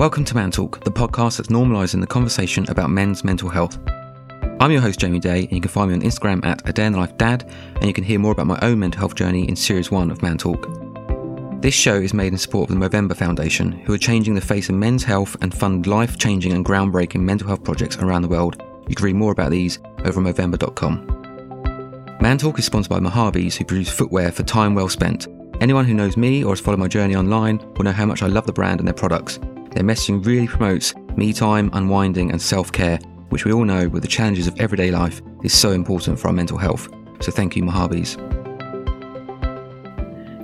Welcome to Man Talk, the podcast that's normalising the conversation about men's mental health. I'm your host, Jamie Day, and you can find me on Instagram at A Day in the Life Dad, and you can hear more about my own mental health journey in Series 1 of Man Talk. This show is made in support of the Movember Foundation, who are changing the face of men's health and fund life changing and groundbreaking mental health projects around the world. You can read more about these over at Movember.com. Man Talk is sponsored by Mahabis, who produce footwear for time well spent. Anyone who knows me or has followed my journey online will know how much I love the brand and their products. Their messaging really promotes me time, unwinding, and self care, which we all know with the challenges of everyday life is so important for our mental health. So thank you, Mahabis.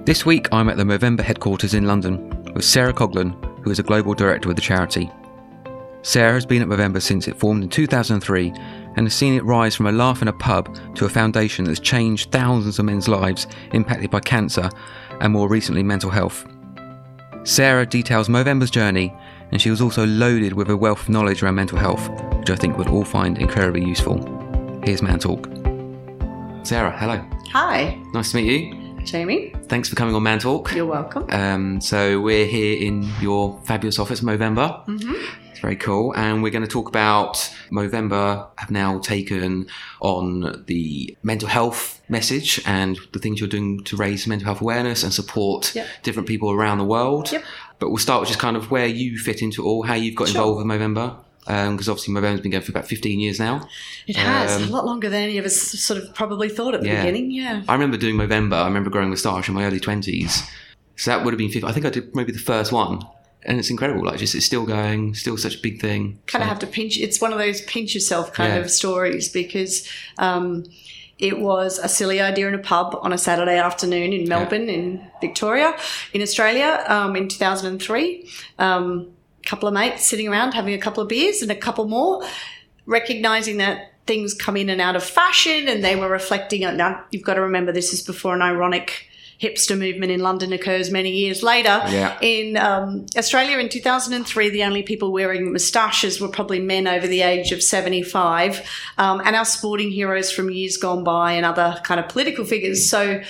This week, I'm at the Movember headquarters in London with Sarah Coghlan, who is a global director with the charity. Sarah has been at Movember since it formed in 2003 and has seen it rise from a laugh in a pub to a foundation that has changed thousands of men's lives impacted by cancer and more recently mental health. Sarah details Movember's journey and she was also loaded with a wealth of knowledge around mental health, which I think we'll all find incredibly useful. Here's Man Talk. Sarah, hello. Hi, Nice to meet you. Jamie. Thanks for coming on Man Talk. You're welcome. Um, so we're here in your fabulous office, Movember. Mm-hmm. It's very cool, and we're going to talk about Movember have now taken on the mental health message and the things you're doing to raise mental health awareness and support Yep. different people around the world. Yep. But we'll start with just kind of where you fit into it all, how you've got Sure. involved with Movember. Because obviously Movember's been going for about 15 years now. It has Um, a lot longer than any of us sort of probably thought at the Yeah. beginning. Yeah. I remember doing Movember. I remember growing moustache in my early 20s. So that would have been 50. I think I did maybe the first one. And it's incredible. Like, just it's still going, still such a big thing. Kind of have to pinch. It's one of those pinch yourself kind Yeah. of stories because um, it was a silly idea in a pub on a Saturday afternoon in Melbourne, in Victoria, in Australia, um, in 2003. Um, couple of mates sitting around having a couple of beers and a couple more, recognizing that things come in and out of fashion and they were reflecting on now you've got to remember this is before an ironic hipster movement in London occurs many years later. Yeah. In um, Australia in 2003, the only people wearing moustaches were probably men over the age of 75, um, and our sporting heroes from years gone by and other kind of political figures. So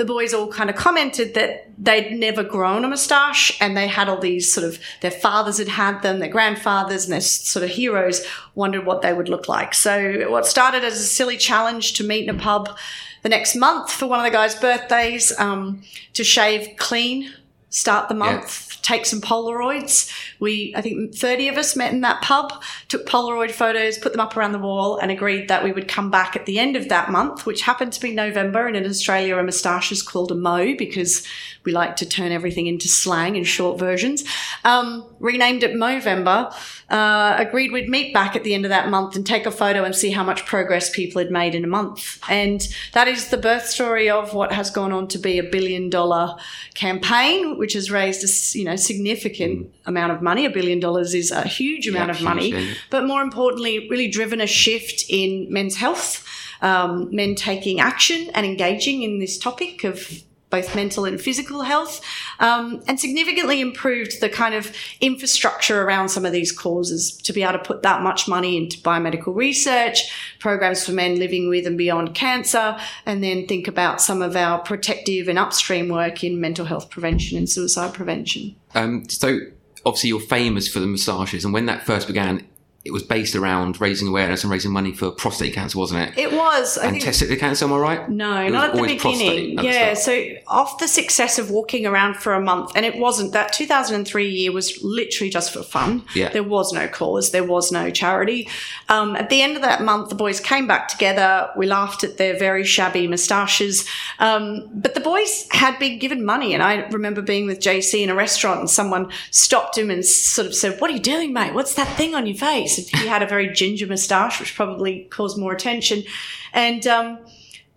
the boys all kind of commented that they'd never grown a moustache and they had all these sort of their fathers had had them, their grandfathers and their sort of heroes wondered what they would look like. So what started as a silly challenge to meet in a pub the next month for one of the guys' birthdays um, to shave clean, start the month. Take some Polaroids. We, I think, 30 of us met in that pub, took Polaroid photos, put them up around the wall, and agreed that we would come back at the end of that month, which happened to be November. And in Australia, a moustache is called a mo because we like to turn everything into slang and short versions. Um, renamed it Movember. Uh, agreed we'd meet back at the end of that month and take a photo and see how much progress people had made in a month. And that is the birth story of what has gone on to be a billion dollar campaign, which has raised a you know significant amount of money. A billion dollars is a huge amount Yeah, of money, huge, yeah. but more importantly, really driven a shift in men's health, um, men taking action and engaging in this topic of both mental and physical health, um, and significantly improved the kind of infrastructure around some of these causes to be able to put that much money into biomedical research, programs for men living with and beyond cancer, and then think about some of our protective and upstream work in mental health prevention and suicide prevention. Um, so obviously you're famous for the moustaches, and when that first began, it was based around raising awareness and raising money for prostate cancer, wasn't it? It was, I and think. testicular cancer, am I right? No, It not at the beginning. at Yeah, start. so off the success of walking around for a month, and it wasn't that 2003 year was literally just for fun. Yeah. There was no cause, there was no charity. Um, at the end of that month, the boys came back together. We laughed at their very shabby moustaches. Um, but the boys had been given money, and I remember being with JC in a restaurant, and someone stopped him and sort of said, What are you doing, mate? What's that thing on your face? And he had a very ginger moustache, which probably caused more attention. And, um,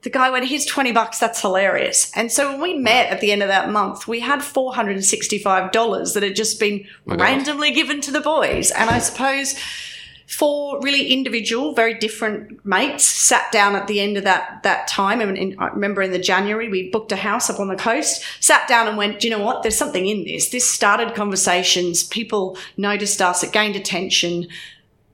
the guy went, here's 20 bucks. That's hilarious. And so when we met at the end of that month, we had $465 that had just been My God. randomly given to the boys. And I suppose four really individual, very different mates sat down at the end of that, that time. And in, I remember in the January, we booked a house up on the coast, sat down and went, do you know what? There's something in this. This started conversations. People noticed us. It gained attention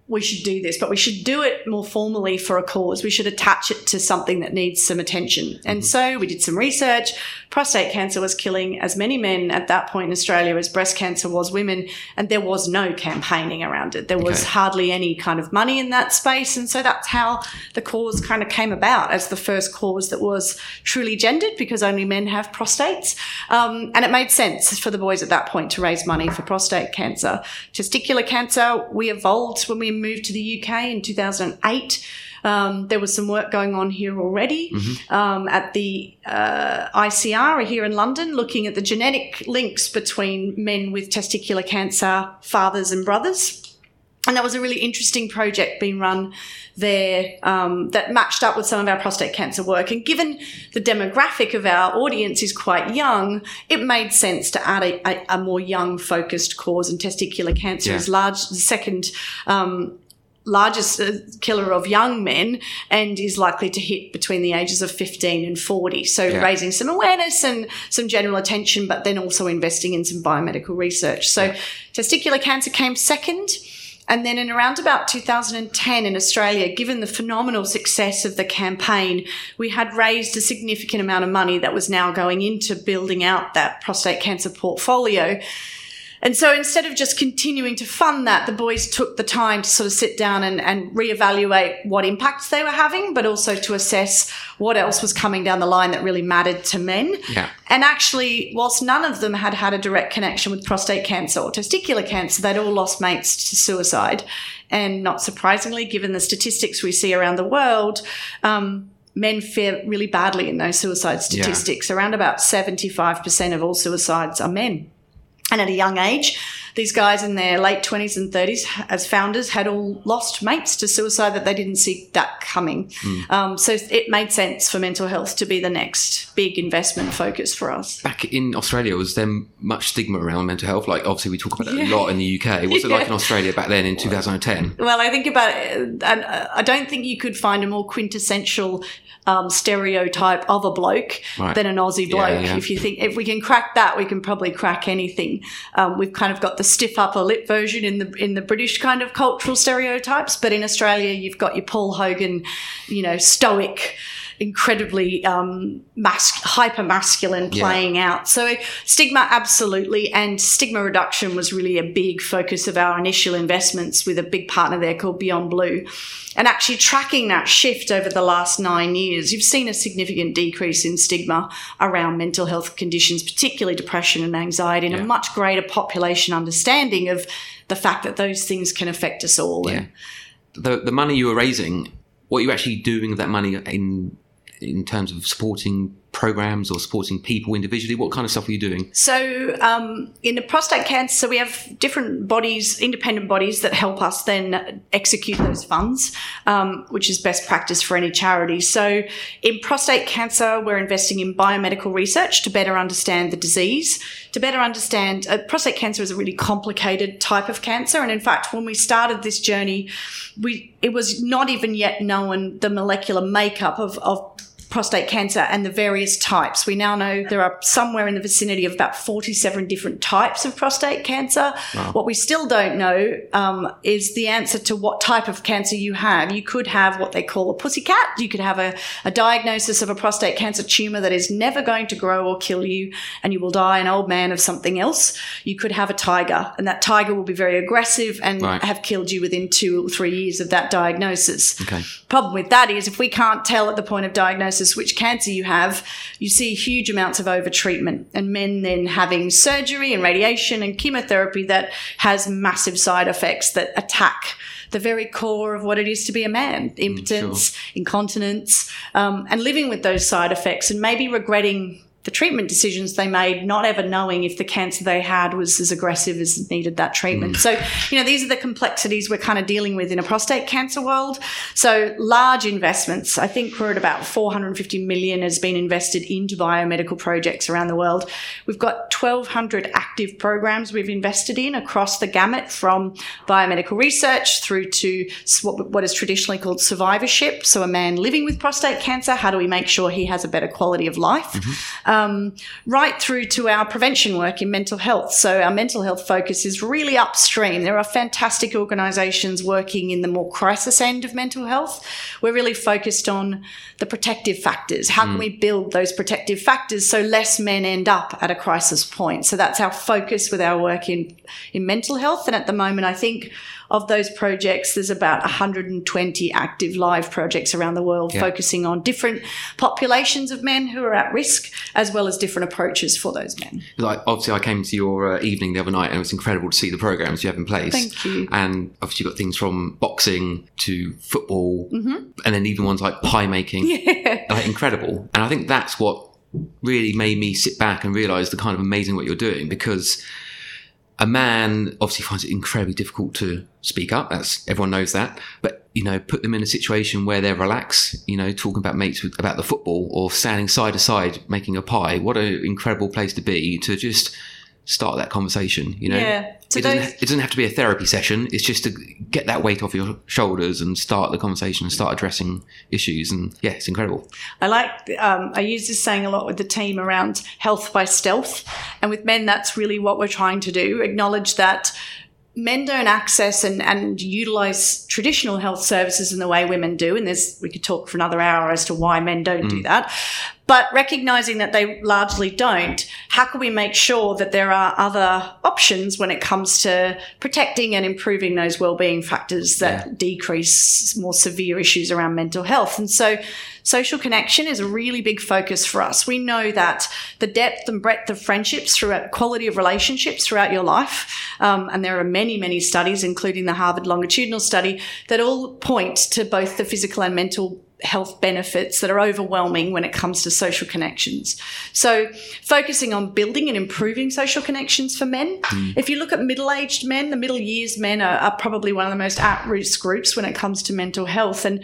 we should do this, but we should do it more formally for a cause. We should attach it to something that needs some attention. And so we did some research. Prostate cancer was killing as many men at that point in Australia as breast cancer was women. And there was no campaigning around it. There was Okay. hardly any kind of money in that space. And so that's how the cause kind of came about as the first cause that was truly gendered because only men have prostates. Um, and it made sense for the boys at that point to raise money for prostate cancer. Testicular cancer, we evolved when we moved to the UK in 2008. Um, there was some work going on here already um, at the uh, ICR here in London, looking at the genetic links between men with testicular cancer, fathers and brothers. And that was a really interesting project being run there um, that matched up with some of our prostate cancer work. And given the demographic of our audience is quite young, it made sense to add a, a, a more young focused cause. And testicular cancer Yeah. is large, the second um, largest uh, killer of young men and is likely to hit between the ages of 15 and 40. So Yeah. raising some awareness and some general attention, but then also investing in some biomedical research. So testicular cancer came second. And then in around about 2010 in Australia, given the phenomenal success of the campaign, we had raised a significant amount of money that was now going into building out that prostate cancer portfolio. And so instead of just continuing to fund that, the boys took the time to sort of sit down and, and reevaluate what impacts they were having, but also to assess what else was coming down the line that really mattered to men. Yeah. And actually, whilst none of them had had a direct connection with prostate cancer or testicular cancer, they'd all lost mates to suicide. And not surprisingly, given the statistics we see around the world, um, men fare really badly in those suicide statistics. Yeah. Around about 75% of all suicides are men. And at a young age, these guys in their late 20s and 30s, as founders, had all lost mates to suicide that they didn't see that coming. Um, so it made sense for mental health to be the next big investment focus for us. Back in Australia, was there much stigma around mental health? Like, obviously, we talk about it Yeah. a lot in the UK. What's it like in Australia back then in 2010? Well, I think about it, and uh, I don't think you could find a more quintessential um, stereotype of a bloke Right. than an Aussie Yeah, bloke. yeah. If you think if we can crack that, we can probably crack anything. Um, we've kind of got the stiff upper lip version in the in the British kind of cultural stereotypes, but in Australia, you've got your Paul Hogan, you know, stoic. Incredibly um, mas- hyper masculine Yeah. playing out. So, stigma, absolutely. And stigma reduction was really a big focus of our initial investments with a big partner there called Beyond Blue. And actually tracking that shift over the last nine years, you've seen a significant decrease in stigma around mental health conditions, particularly depression and anxiety, and Yeah. a much greater population understanding of the fact that those things can affect us all. Yeah. The, the money you were raising, what are you actually doing with that money in in terms of supporting programs or supporting people individually? What kind of stuff are you doing? So, um, in the prostate cancer, so we have different bodies, independent bodies that help us then execute those funds, um, which is best practice for any charity. So, in prostate cancer, we're investing in biomedical research to better understand the disease, to better understand uh, prostate cancer is a really complicated type of cancer. And in fact, when we started this journey, we it was not even yet known the molecular makeup of, of prostate cancer and the various types. We now know there are somewhere in the vicinity of about 47 different types of prostate cancer. What we still don't know um, is the answer to what type of cancer you have. You could have what they call a pussycat. You could have a, a diagnosis of a prostate cancer tumor that is never going to grow or kill you, and you will die an old man of something else. You could have a tiger, and that tiger will be very aggressive and Right. have killed you within two or three years of that diagnosis. Okay. Problem with that is if we can't tell at the point of diagnosis which cancer you have, you see huge amounts of overtreatment. And men then having surgery and radiation and chemotherapy that has massive side effects that attack the very core of what it is to be a man. Impotence, incontinence, um, and living with those side effects and maybe regretting the treatment decisions they made, not ever knowing if the cancer they had was as aggressive as needed that treatment. Mm. So, you know, these are the complexities we're kind of dealing with in a prostate cancer world. So, large investments. I think we're at about 450 million has been invested into biomedical projects around the world. We've got 1,200 active programs we've invested in across the gamut from biomedical research through to what, what is traditionally called survivorship. So, a man living with prostate cancer, how do we make sure he has a better quality of life? Mm-hmm. Um, right through to our prevention work in mental health. So our mental health focus is really upstream. There are fantastic organisations working in the more crisis end of mental health. We're really focused on the protective factors. How can we build those protective factors so less men end up at a crisis point? So that's our focus with our work in in mental health. And at the moment, I think of those projects, there's about 120 active live projects around the world Yeah. focusing on different populations of men who are at risk, as well as different approaches for those men. Like obviously, I came to your uh, evening the other night, and it was incredible to see the programs you have in place. Thank you. And obviously, you've got things from boxing to football, Mm-hmm. and then even ones like pie making. Yeah. like incredible. And I think that's what really made me sit back and realize the kind of amazing what you're doing because a man obviously finds it incredibly difficult to speak up. That's everyone knows that. But you know, put them in a situation where they're relaxed. You know, talking about mates with, about the football or standing side to side making a pie. What an incredible place to be to just start that conversation. You know, Yeah. So it, doesn't, it doesn't have to be a therapy session. It's just to get that weight off your shoulders and start the conversation and start addressing issues. And yeah, it's incredible. I like, um, I use this saying a lot with the team around health by stealth. And with men, that's really what we're trying to do. Acknowledge that men don't access and, and utilize traditional health services in the way women do. And there's, we could talk for another hour as to why men don't do that. But recognizing that they largely don't, how can we make sure that there are other options when it comes to protecting and improving those well-being factors that Yeah. decrease more severe issues around mental health? And so social connection is a really big focus for us. We know that the depth and breadth of friendships throughout quality of relationships throughout your life, um, and there are many, many studies, including the Harvard longitudinal study, that all point to both the physical and mental health benefits that are overwhelming when it comes to social connections. So focusing on building and improving social connections for men. Mm. If you look at middle-aged men, the middle years men are, are probably one of the most at-risk groups when it comes to mental health. And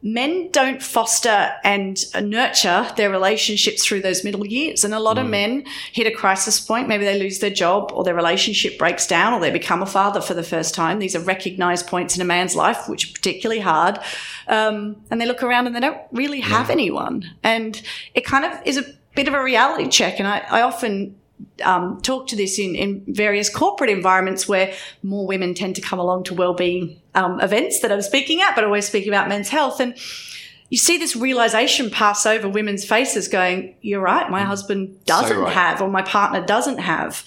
men don't foster and nurture their relationships through those middle years. And a lot of men hit a crisis point. Maybe they lose their job or their relationship breaks down or they become a father for the first time. These are recognized points in a man's life, which are particularly hard. Um, and they look around and they don't really have anyone. And it kind of is a bit of a reality check. And I, I often um, talk to this in, in various corporate environments where more women tend to come along to wellbeing um, events that I'm speaking at, but always speaking about men's health. And you see this realization pass over women's faces going, You're right, my husband doesn't right. have, or my partner doesn't have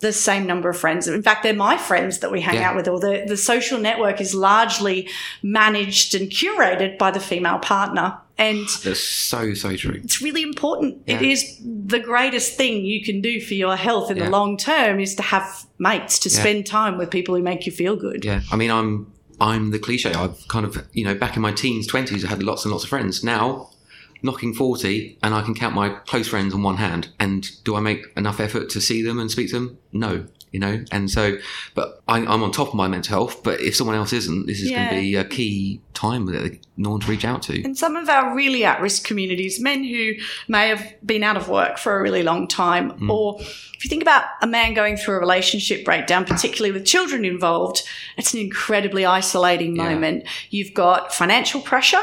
the same number of friends. In fact, they're my friends that we hang Yeah. out with, or the, the social network is largely managed and curated by the female partner. And That's so so true. it's really important. It Yeah. is the greatest thing you can do for your health in Yeah. the long term is to have mates, to Yeah. spend time with people who make you feel good. Yeah, I mean, I'm I'm the cliche. I've kind of you know back in my teens, twenties, I had lots and lots of friends. Now, knocking forty, and I can count my close friends on one hand. And do I make enough effort to see them and speak to them? No, you know. And so, but I, I'm on top of my mental health. But if someone else isn't, this is going to be a key time that no one to reach out to. In some of our really at risk communities, men who may have been out of work for a really long time, Mm. or if you think about a man going through a relationship breakdown, particularly with children involved, it's an incredibly isolating Yeah. moment. You've got financial pressure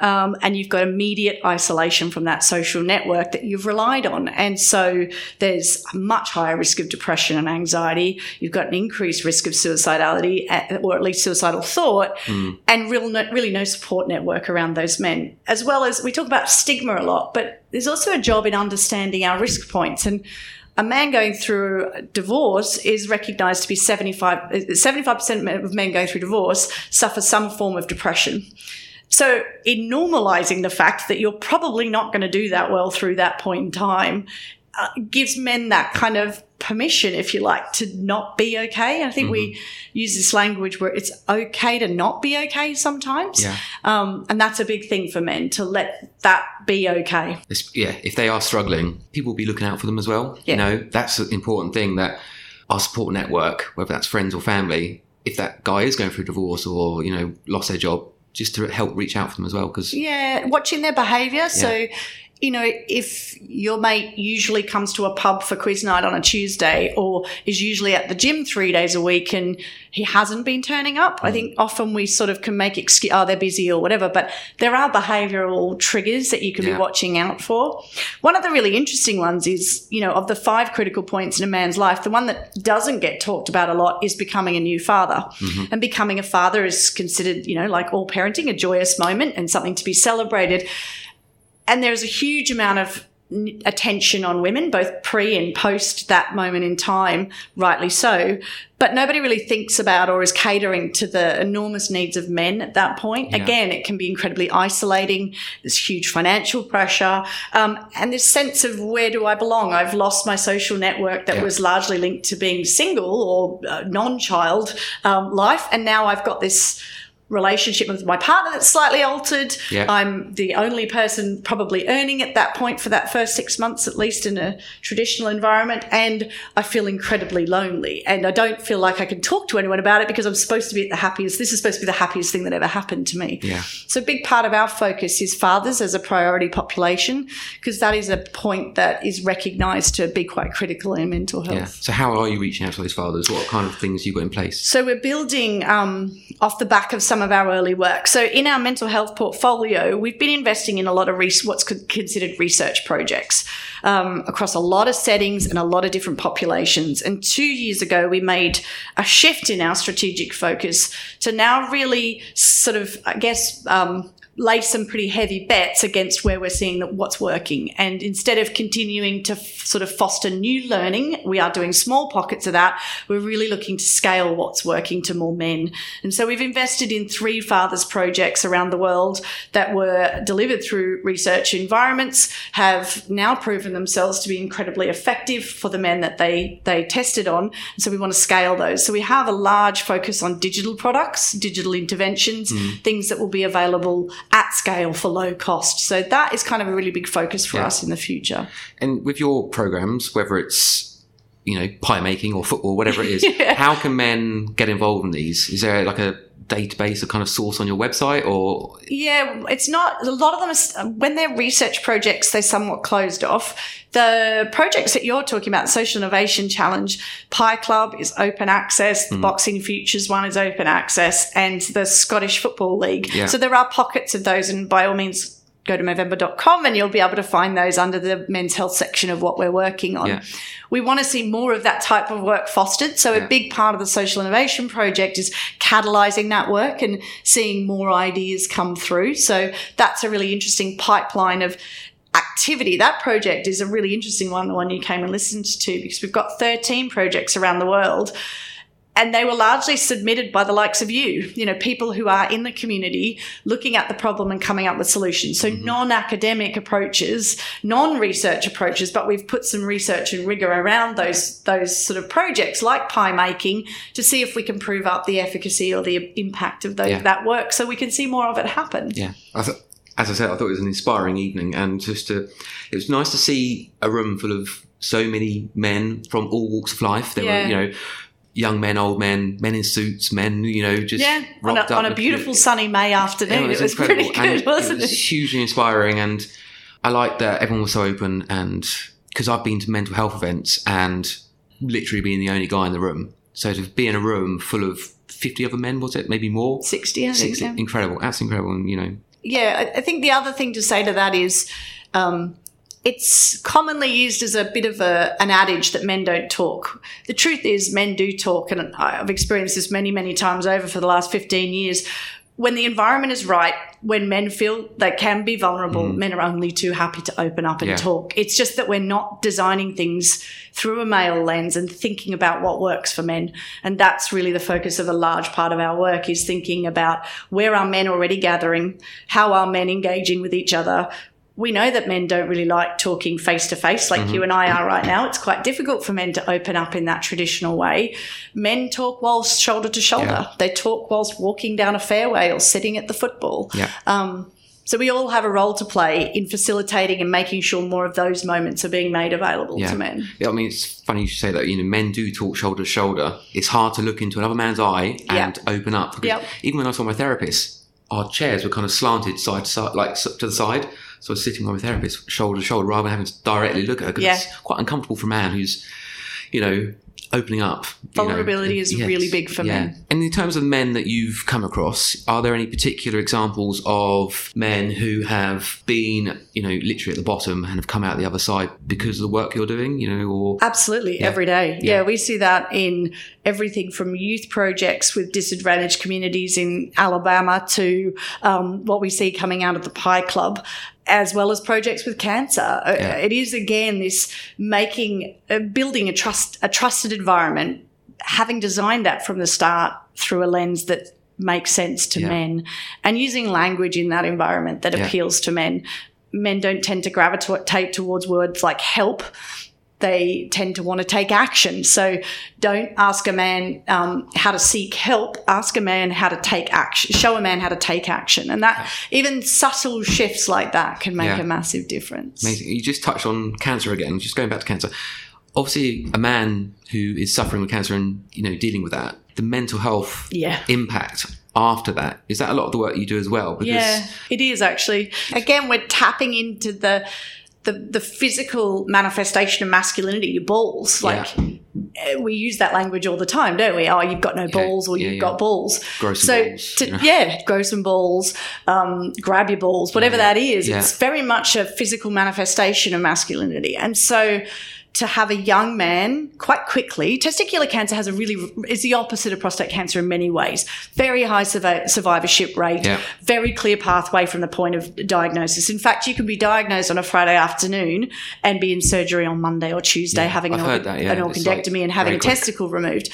um, and you've got immediate isolation from that social network that you've relied on. And so there's a much higher risk of depression and anxiety. You've got an increased risk of suicidality, or at least suicidal thought, and real really no support network around those men. As well as we talk about stigma a lot, but there's also a job in understanding our risk points. And a man going through divorce is recognized to be 75, uh, 75% of men going through divorce suffer some form of depression. So, in normalizing the fact that you're probably not going to do that well through that point in time, uh, gives men that kind of permission, if you like, to not be okay. I think we use this language where it's okay to not be okay sometimes. Yeah. Um, and that's a big thing for men to let that be okay. It's- yeah, if they are struggling, people will be looking out for them as well. Yeah. You know, that's an important thing that our support network, whether that's friends or family, if that guy is going through a divorce or, you know, lost their job, just to help reach out for them as well. Because Yeah, watching their behaviour. So you know, if your mate usually comes to a pub for quiz night on a Tuesday or is usually at the gym three days a week and he hasn't been turning up, I mm. think often we sort of can make excuse, oh, they're busy or whatever, but there are behavioral triggers that you can Yeah. be watching out for. One of the really interesting ones is, you know, of the five critical points in a man's life, the one that doesn't get talked about a lot is becoming a new father. Mm-hmm. And becoming a father is considered, you know, like all parenting, a joyous moment and something to be celebrated and there's a huge amount of attention on women, both pre and post that moment in time, rightly so. But nobody really thinks about or is catering to the enormous needs of men at that point. Yeah. Again, it can be incredibly isolating. There's huge financial pressure, um, and this sense of where do I belong? I've lost my social network that Yeah. was largely linked to being single or uh, non-child um, life, and now I've got this relationship with my partner that's slightly altered. Yeah. I'm the only person probably earning at that point for that first six months, at least in a traditional environment. And I feel incredibly lonely. And I don't feel like I can talk to anyone about it because I'm supposed to be at the happiest. This is supposed to be the happiest thing that ever happened to me. Yeah. So a big part of our focus is fathers as a priority population because that is a point that is recognised to be quite critical in mental health. Yeah. So how are you reaching out to those fathers? What kind of things you got in place? So we're building um, off the back of some of our early work. So in our mental health portfolio, we've been investing in a lot of what's considered research projects um, across a lot of settings and a lot of different populations. And two years ago, we made a shift in our strategic focus to now really sort of, I guess. Um, lay some pretty heavy bets against where we're seeing that what's working. And instead of continuing to f- sort of foster new learning, we are doing small pockets of that. We're really looking to scale what's working to more men. And so we've invested in three fathers projects around the world that were delivered through research environments, have now proven themselves to be incredibly effective for the men that they, they tested on. And so we want to scale those. So we have a large focus on digital products, digital interventions, mm. things that will be available at scale for low cost. So that is kind of a really big focus for Yeah. us in the future. And with your programs, whether it's you know pie making or football, whatever it is, Yeah. how can men get involved in these? Is there like a database, a kind of source on your website, or Yeah, it's not. A lot of them, are, when they're research projects, they're somewhat closed off. The projects that you're talking about, Social Innovation Challenge, Pie Club is open access, the hmm. Boxing Futures one is open access, and the Scottish Football League. Yeah. So there are pockets of those, and by all means, go to Movember.com and you'll be able to find those under the men's health section of what we're working on. Yeah. We want to see more of that type of work fostered. So Yeah. a big part of the social innovation project is catalyzing that work and seeing more ideas come through. So that's a really interesting pipeline of activity. That project is a really interesting one, the one you came and listened to, because we've got 13 projects around the world. And they were largely submitted by the likes of you, you know, people who are in the community looking at the problem and coming up with solutions. So mm-hmm. non-academic approaches, non-research approaches, but we've put some research and rigor around those, those sort of projects like pie making to see if we can prove up the efficacy or the impact of those, Yeah. that work so we can see more of it happen. yeah? I th- as I said, I thought it was an inspiring evening, and just to, it was nice to see a room full of so many men from all walks of life. There Yeah. were, you know, young men, old men, men in suits, men, you know, just Yeah, on a, up on a beautiful sunny May afternoon. Yeah, it was, pretty good, and wasn't it? it? was hugely inspiring, and I like that everyone was so open. And because I've been to mental health events and literally being the only guy in the room, so to be in a room full of fifty other men, was it maybe more? 60, I think. Yeah. incredible, that's incredible, and you know, yeah, I, I think the other thing to say to that is um, it's commonly used as a bit of a, an adage that men don't talk. The truth is, men do talk, and I've experienced this many, many times over for the last 15 years. When the environment is right, when men feel they can be vulnerable, mm. men are only too happy to open up and Yeah. talk. It's just that we're not designing things through a male lens and thinking about what works for men. And that's really the focus of a large part of our work is thinking about where are men already gathering? How are men engaging with each other? We know that men don't really like talking face to face like you and I are right now. It's quite difficult for men to open up in that traditional way. Men talk whilst shoulder to shoulder. They talk whilst walking down a fairway or sitting at the football. yeah, Um, so we all have a role to play in facilitating and making sure more of those moments are being made available Yeah. to men. Yeah, I mean, it's funny you say that. You know, men do talk shoulder to shoulder. It's hard to look into another man's eye and open up. Yep. Even when I saw my therapist, our chairs were kind of slanted side to side, like to the side. Sort of sitting with a therapist shoulder to shoulder rather than having to directly look at her because Yeah. it's quite uncomfortable for a man who's, you know, opening up. you know. Vulnerability is really big for men. And in terms of men that you've come across, are there any particular examples of men who have been, you know, literally at the bottom and have come out the other side because of the work you're doing, you know, or Absolutely, every day. Yeah. we see that in everything from youth projects with disadvantaged communities in Alabama to um, what we see coming out of the Pie Club. As well as projects with cancer, Uh, Yeah. it is again this making, uh, building a trust, a trusted environment, having designed that from the start through a lens that makes sense to Yeah. men, and using language in that environment that Yeah. appeals to men. Men don't tend to gravitate towards words like help they tend to want to take action. So don't ask a man um, how to seek help. Ask a man how to take action. Show a man how to take action, and that even subtle shifts like that can make Yeah. a massive difference. Amazing. You just touched on cancer again. Just going back to cancer. Obviously, a man who is suffering with cancer and you know dealing with that, the mental health Yeah. impact after that is that a lot of the work you do as well? Because Yeah, it is actually. Again, we're tapping into the the, the physical manifestation of masculinity, your balls. Like eh, we use that language all the time, don't we? Oh, you've got no balls, or yeah, you've yeah. got balls. Grow some so balls, to, yeah, grow some balls, um, grab your balls, whatever Yeah, that is. yeah. It's very much a physical manifestation of masculinity, and so. To have a young man quite quickly, testicular cancer has a really is the opposite of prostate cancer in many ways. Very high survivorship rate, Yeah. very clear pathway from the point of diagnosis. In fact, you can be diagnosed on a Friday afternoon and be in surgery on Monday or Tuesday, Yeah, having I've an, organ- that, yeah. an like and having a quick. testicle removed.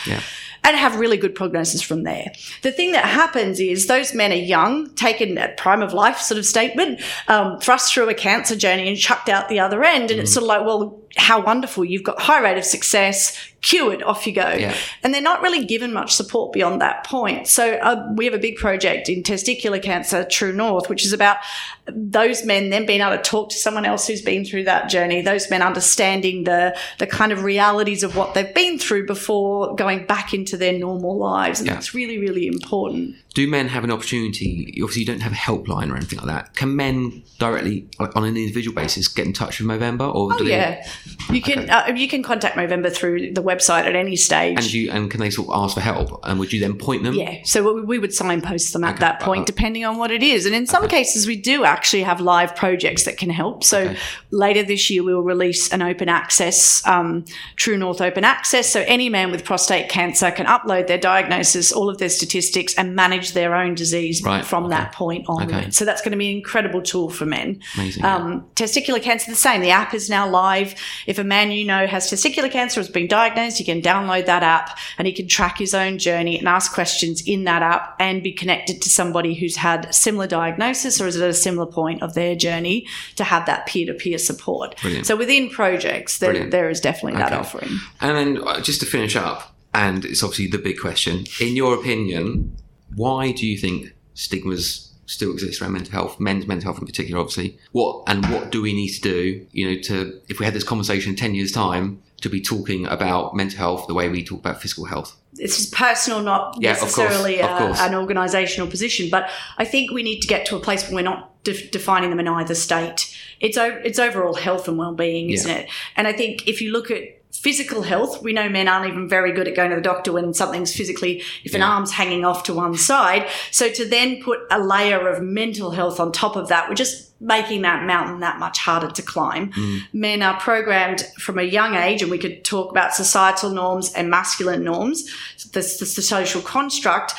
And have really good prognosis from there. The thing that happens is those men are young, taken at prime of life sort of statement, um, thrust through a cancer journey and chucked out the other end. Mm. And it's sort of like, well, how wonderful. You've got high rate of success, cured, off you go. Yeah. And they're not really given much support beyond that point. So uh, we have a big project in testicular cancer, True North, which is about those men then being able to talk to someone else who's been through that journey, those men understanding the, the kind of realities of what they've been through before going back into their normal lives. And Yeah. that's really, really important. do men have an opportunity? Obviously, you don't have a helpline or anything like that. Can men directly, like, on an individual basis, get in touch with Movember, or Oh, do they, yeah. You can, uh, you can contact Movember through the website at any stage. And you and can they sort of ask for help? And would you then point them? Yeah, so we- would signpost them at Okay, that point, uh-huh. depending on what it is. And in some cases, we do actually have live projects that can help. So Okay. later this year, we will release an open access, um, True North open access. So any man with prostate cancer can upload their diagnosis, all of their statistics, and manage their own disease Right, from okay. that point onward. Okay. So that's going to be an incredible tool for men. Amazing. yeah. Um, testicular cancer, the same. The app is now live. If a man you know has testicular cancer, has been diagnosed, he can download that app and he can track his own journey and ask questions in that app and be connected to somebody who's had similar diagnosis or is at a similar point of their journey to have that peer to peer support. Brilliant. So within projects, there, there is definitely that offering. And then uh, just to finish up, and it's obviously the big question. In your opinion, why do you think stigmas still exist around mental health, men's mental health in particular, obviously? What and what do we need to do, you know, to if we had this conversation in ten years' time, to be talking about mental health the way we talk about physical health? it's personal, not Yeah, of course, necessarily of uh, a- an organisational position. But I think we need to get to a place where we're not de- defining them in either state. It's o- it's overall health and well-being, isn't Yeah. it? And I think if you look at physical health, we know men aren't even very good at going to the doctor when something's physically, if an arm's hanging off to one side. So to then put a layer of mental health on top of that, we're just making that mountain that much harder to climb. Mm. Men are programmed from a young age, and we could talk about societal norms and masculine norms, the, the, the social construct.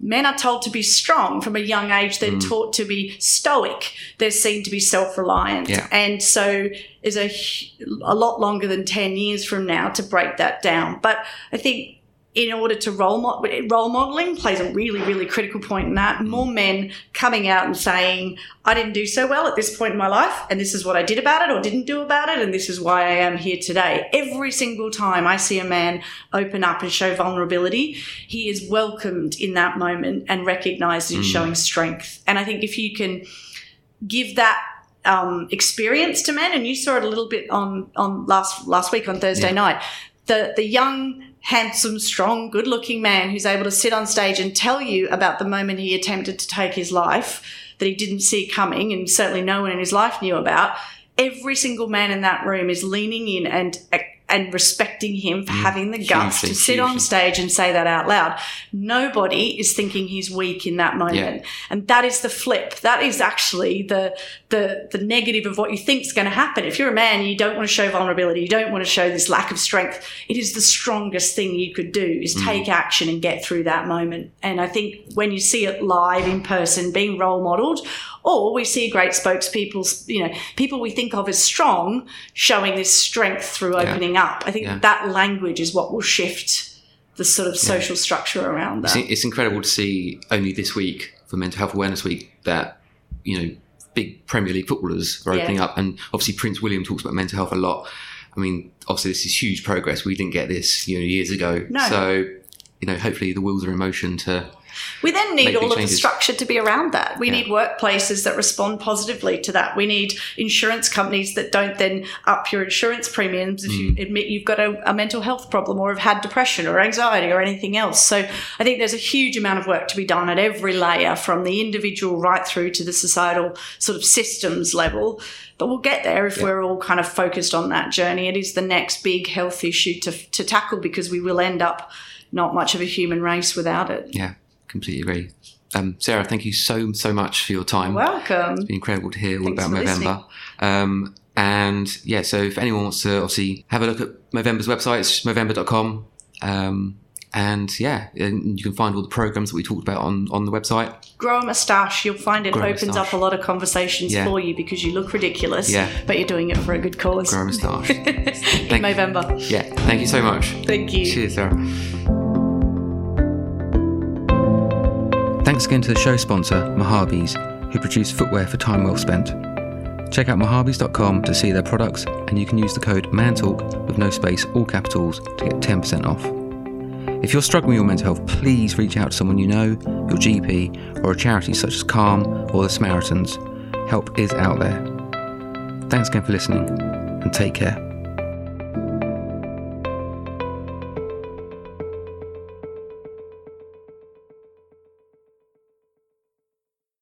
Men are told to be strong from a young age. They're mm. taught to be stoic. They're seen to be self-reliant. Yeah. And so is a, a lot longer than 10 years from now to break that down. But I think in order to role model, role modeling plays a really, really critical point in that. More men coming out and saying, I didn't do so well at this point in my life, and this is what I did about it or didn't do about it, and this is why I am here today. Every single time I see a man open up and show vulnerability, he is welcomed in that moment and recognized in showing strength. And I think if you can give that um, experience to men, and you saw it a little bit on on last last week on Thursday Yeah. night. The the young, handsome, strong, good looking man who's able to sit on stage and tell you about the moment he attempted to take his life. that he didn't see coming, and certainly no one in his life knew about, every single man in that room is leaning in and and respecting him for mm, having the guts hugely, to sit hugely. on stage and say that out loud. Nobody is thinking he's weak in that moment. Yeah. And that is the flip. That is actually the, the, the negative of what you think is going to happen. If you're a man, you don't want to show vulnerability. You don't want to show this lack of strength. It is the strongest thing you could do is mm. take action and get through that moment. And I think when you see it live in person, being role modeled, or we see great spokespeople, you know, people we think of as strong showing this strength through opening yeah. up. I think yeah. that language is what will shift the sort of social yeah. structure around that. It's, it's incredible to see only this week for Mental Health Awareness Week that, you know, big Premier League footballers are opening up. And obviously, Prince William talks about mental health a lot. I mean, obviously, this is huge progress. We didn't get this, you know, years ago. No. So, you know, hopefully the wheels are in motion to we then need all of the structure to be around that. We yeah. need workplaces that respond positively to that. We need insurance companies that don't then up your insurance premiums if mm. you admit you've got a, a, mental health problem or have had depression or anxiety or anything else. So I think there's a huge amount of work to be done at every layer from the individual right through to the societal sort of systems level. But we'll get there if yeah. we're all kind of focused on that journey. It is the next big health issue to, to tackle because we will end up not much of a human race without it. Yeah completely agree. Um, Sarah, thank you so so much for your time. Welcome. It's been incredible to hear all Thanks about Movember. Um, and yeah, so if anyone wants to obviously have a look at Movember's website, it's movember.com. Um, and yeah, and you can find all the programs that we talked about on, on the website. Grow a moustache. You'll find it Grow opens up a lot of conversations yeah. for you because you look ridiculous, yeah. but you're doing it for a good cause. Grow a moustache. In November. Yeah. Thank you so much. Thank you. Cheers, Sarah. Thanks again to the show sponsor, Mahabis, who produce footwear for time well spent. Check out mahabis.com to see their products, and you can use the code MANTALK with no space or capitals to get 10% off. If you're struggling with your mental health, please reach out to someone you know, your GP, or a charity such as Calm or the Samaritans. Help is out there. Thanks again for listening, and take care.